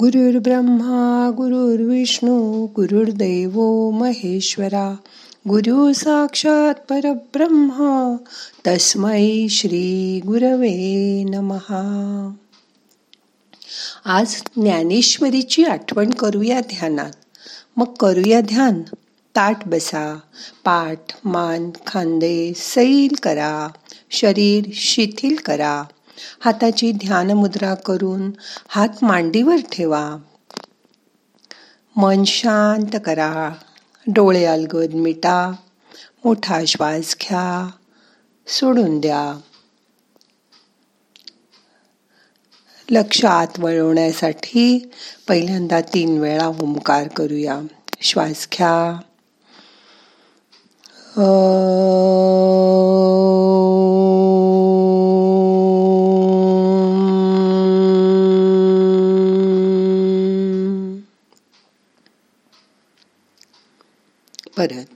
ब्रह्मा गुरुर्विष्णू गुरुर्देव महेश्वरा गुरु साक्षात परब्रह्मा तस्मै श्री गुरवे नमहा. आज ज्ञानेश्वरीची आठवण करूया ध्यानात. मग करूया ध्यान. ताट बसा पाठ मान खांदे सैल करा शरीर शिथिल करा हाताची ध्यान मुद्रा करून हात मांडीवर ठेवा. मन शांत करा. डोळे अलगद मिटा. मोठा श्वास घ्या. सोडून द्या. लक्ष आत वळवण्यासाठी पहिल्यांदा तीन वेळा ओंकार करूया. श्वास घ्या. परत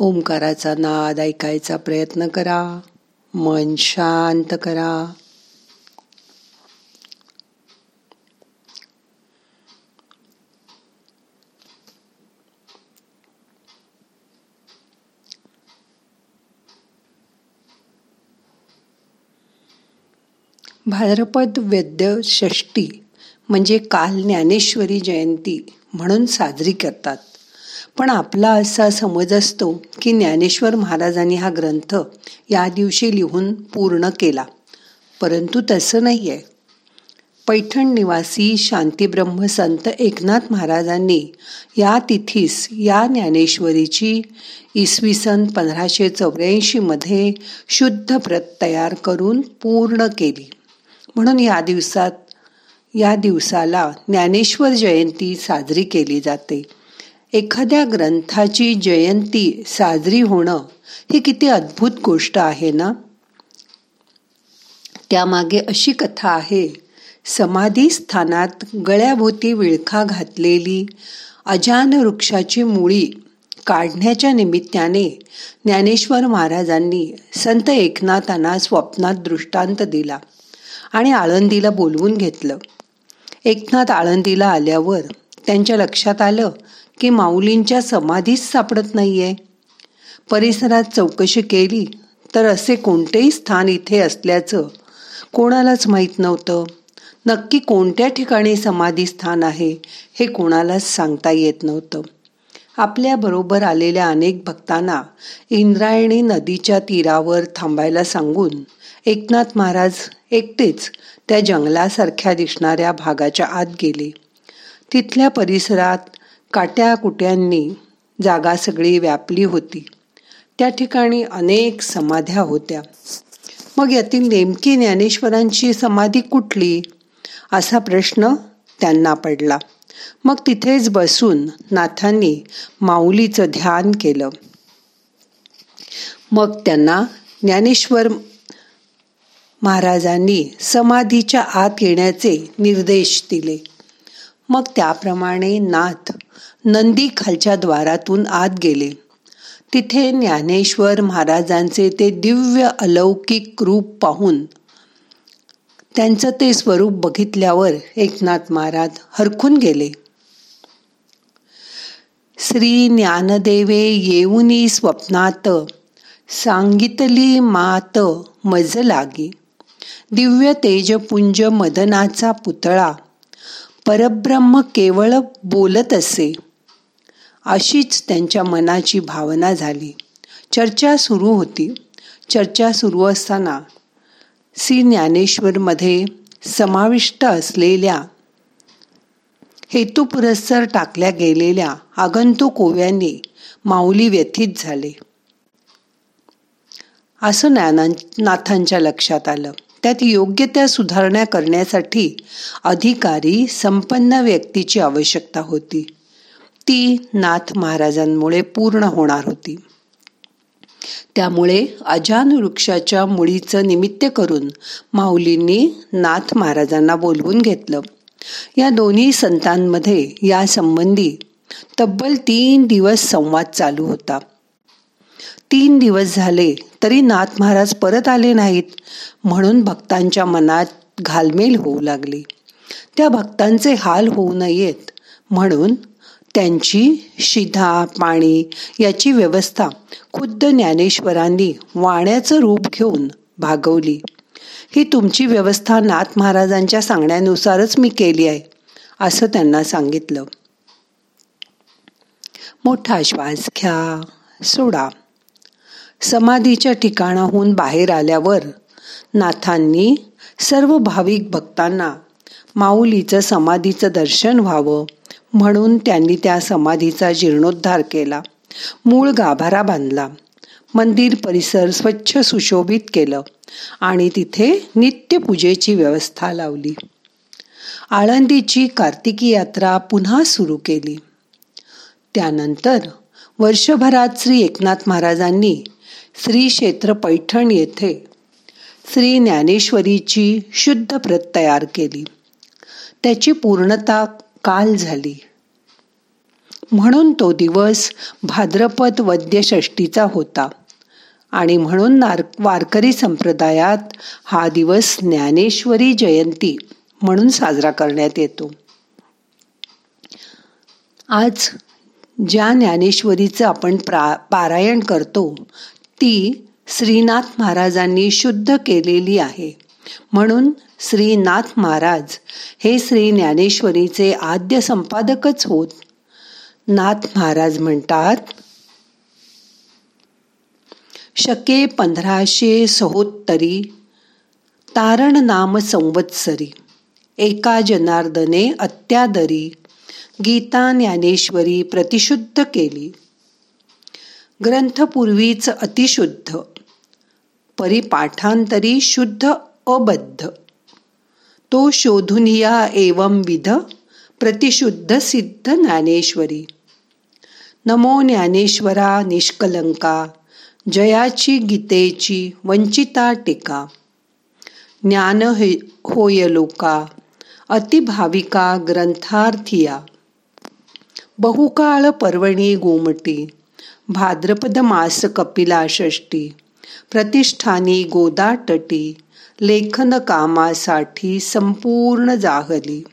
ओंकाराचा नाद ऐकायचा प्रयत्न करा. मन शांत करा. भाद्रपद वैद्य षष्टी म्हणजे काल ज्ञानेश्वरी जयंती म्हणून साजरी करतात. पण आपला असा समज असतो की ज्ञानेश्वर महाराजांनी हा ग्रंथ या दिवशी लिहून पूर्ण केला. परंतु तसं नाही आहे पैठण निवासी शांतीब्रह्म संत एकनाथ महाराजांनी या तिथीस या ज्ञानेश्वरीची इसवी सन पंधराशे चौऱ्याऐंशीमध्ये शुद्ध प्रत तयार करून पूर्ण केली. म्हणून या दिवसात या दिवसाला ज्ञानेश्वर जयंती साजरी केली जाते. एखाद्या ग्रंथाची जयंती साजरी होणं ही किती अद्भुत गोष्ट आहे ना? त्यामागे अशी कथा आहे. समाधी स्थानात गळ्याभोवती विळखा घातलेली अजान वृक्षाची मुळी काढण्याच्या निमित्ताने ज्ञानेश्वर महाराजांनी संत एकनाथांना स्वप्नात दृष्टांत दिला आणि आळंदीला बोलवून घेतलं. एकनाथ आळंदीला आल्यावर त्यांच्या लक्षात आलं की माऊलींच्या समाधीच सापडत नाहीये. परिसरात चौकशी केली तर असे कोणतेही स्थान इथे असल्याचं कोणालाच माहीत नव्हतं. नक्की कोणत्या ठिकाणी समाधी स्थान आहे हे कोणालाच सांगता येत नव्हतं. आपल्याबरोबर आलेल्या अनेक भक्तांना इंद्रायणी नदीच्या तीरावर थांबायला सांगून एकनाथ महाराज एकटेच त्या जंगलासारख्या दिसणाऱ्या भागाच्या आत गेले. तिथल्या परिसरात काट्या कुट्यांनी जागा सगळी व्यापली होती. त्या ठिकाणी अनेक समाध्या होत्या. मग यातील नेमकी ज्ञानेश्वरांची समाधी कुठली? असा प्रश्न त्यांना पडला. मग तिथेच बसून नाथांनी माऊलीचं ध्यान केलं. मग त्यांना ज्ञानेश्वर महाराजांनी समाधीच्या आत येण्याचे निर्देश दिले. मग त्याप्रमाणे नाथ नंदी खालच्या द्वारातून आत गेले. तिथे ज्ञानेश्वर महाराजांचे ते दिव्य अलौकिक रूप पाहून त्यांचं ते स्वरूप बघितल्यावर एकनाथ महाराज हरखून गेले. श्री ज्ञानदेवे येऊनी स्वप्नात सांगितली मात मज लागी. दिव्य तेजपुंज मदनाचा पुतळा परब्रह्म केवळ बोलत असे. अशीच त्यांच्या मनाची भावना झाली. चर्चा सुरू होती. चर्चा सुरू असताना श्री ज्ञानेश्वरमध्ये समाविष्ट असलेल्या हेतुपुरस्सर टाकल्या गेलेल्या आगंतुक ओव्यांनी माऊली व्यथित झाले. असं नाथांच्या लक्षात आलं. त्यात योग्य त्या सुधारणा करण्यासाठी अधिकारी संपन्न व्यक्तीची आवश्यकता होती. ती नाथ महाराजांमुळे पूर्ण होणार होती. त्यामुळे अजान वृक्षाच्या मुळीचं निमित्त करून माऊलींनी नाथ महाराजांना बोलवून घेतलं. या दोन्ही संतांमध्ये या संबंधी तब्बल तीन दिवस संवाद चालू होता. तीन दिवस झाले तरी नाथ महाराज परत आले नाहीत. म्हणून भक्तांच्या मनात घालमेल होऊ लागली. त्या भक्तांचे हाल होऊ नयेत. म्हणून त्यांची शिधा पाणी याची व्यवस्था खुद्द ज्ञानेश्वरांनी वाण्याचं रूप घेऊन भागवली. ही तुमची व्यवस्था नाथ महाराजांच्या सांगण्यानुसारच मी केली आहे असं त्यांना सांगितलं. मोठा श्वास घ्या सोडा. समाधीच्या ठिकाणाहून बाहेर आल्यावर नाथांनी सर्व भाविक भक्तांना माऊलीचं समाधीचं दर्शन व्हावं म्हणून त्यांनी त्या समाधीचा जीर्णोद्धार केला. मूळ गाभारा बांधला. मंदिर परिसर स्वच्छ सुशोभित केलं आणि तिथे नित्यपूजेची व्यवस्था लावली. आळंदीची कार्तिकी यात्रा पुन्हा सुरू केली. त्यानंतर वर्षभरात श्री एकनाथ महाराजांनी श्री क्षेत्र पैठण येथे श्री ज्ञानेश्वरीची शुद्ध प्रत तयार केली. त्याची पूर्णता काल झाली. म्हणून तो दिवस भाद्रपद वद्यषष्टीचा होता आणि म्हणून नार वारकरी संप्रदायात हा दिवस ज्ञानेश्वरी जयंती म्हणून साजरा करण्यात येतो. आज ज्या ज्ञानेश्वरीचं आपण प्रा पारायण करतो ती श्रीनाथ महाराजांनी शुद्ध केलेली आहे. म्हणून श्रीनाथ महाराज हे श्री ज्ञानेश्वरीचे आद्य संपादकच होत. नाथ महाराज म्हणतात शके पंधराशे सहोत्तरी तारण नाम संवत्सरी एका जनार्दने अत्यादरी गीता ज्ञानेश्वरी प्रतिशुद्ध केली. ग्रंथपूर्वीच अतिशुद्ध परिपाठांतरी शुद्ध अबद्ध. तो शोधून या एवं विध प्रतिशुद्ध सिद्ध ज्ञानेश्वरी. नमो ज्ञानेश्वरा निष्कलंका जयाची गीतेची वंचिता टीका. ज्ञान होय लोका अतिभाविका ग्रंथार्थिया. बहुकाळ पर्वणी गोमटी भाद्रपद मास कपिला षष्टी प्रतिष्ठानी गोदाटटी लेखन कामासाठी संपूर्ण जाहली.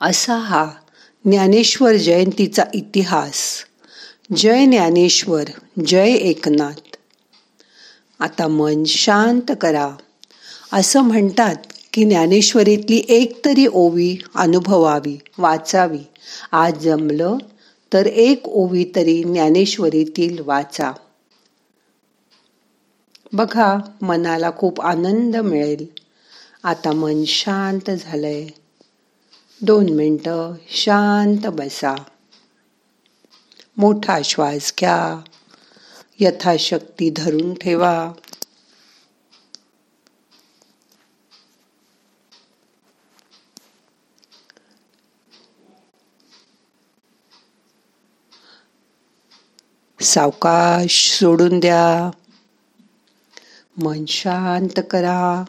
असा हा ज्ञानेश्वर जयंतीचा इतिहास. जय ज्ञानेश्वर जय एकनाथ. आता मन शांत करा. असं म्हणतात की ज्ञानेश्वरीतली एक तरी ओवी अनुभवावी वाचावी. आज जमलं तर एक ओवी तरी ज्ञानेश्वरीतील वाचा. बघा मनाला खूप आनंद मिळेल. आता मन शांत झालंय. दोन मिनटं शांत बसा. मोठा श्वास घ्या. यथाशक्ती धरून ठेवा. सावकाश सोडून द्या. मन शांत करा.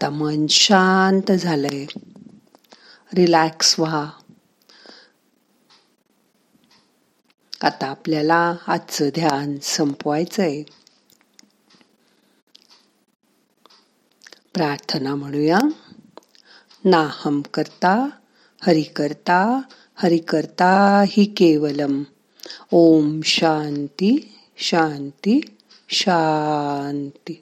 आता मन शांत झालंय. रिलॅक्स व्हा. आता आपल्याला आजचं ध्यान संपवायचंय. प्रार्थना म्हणूया. नाहम करता हरि करता हरि करता हि केवलम. ओम शांती शांती शांती.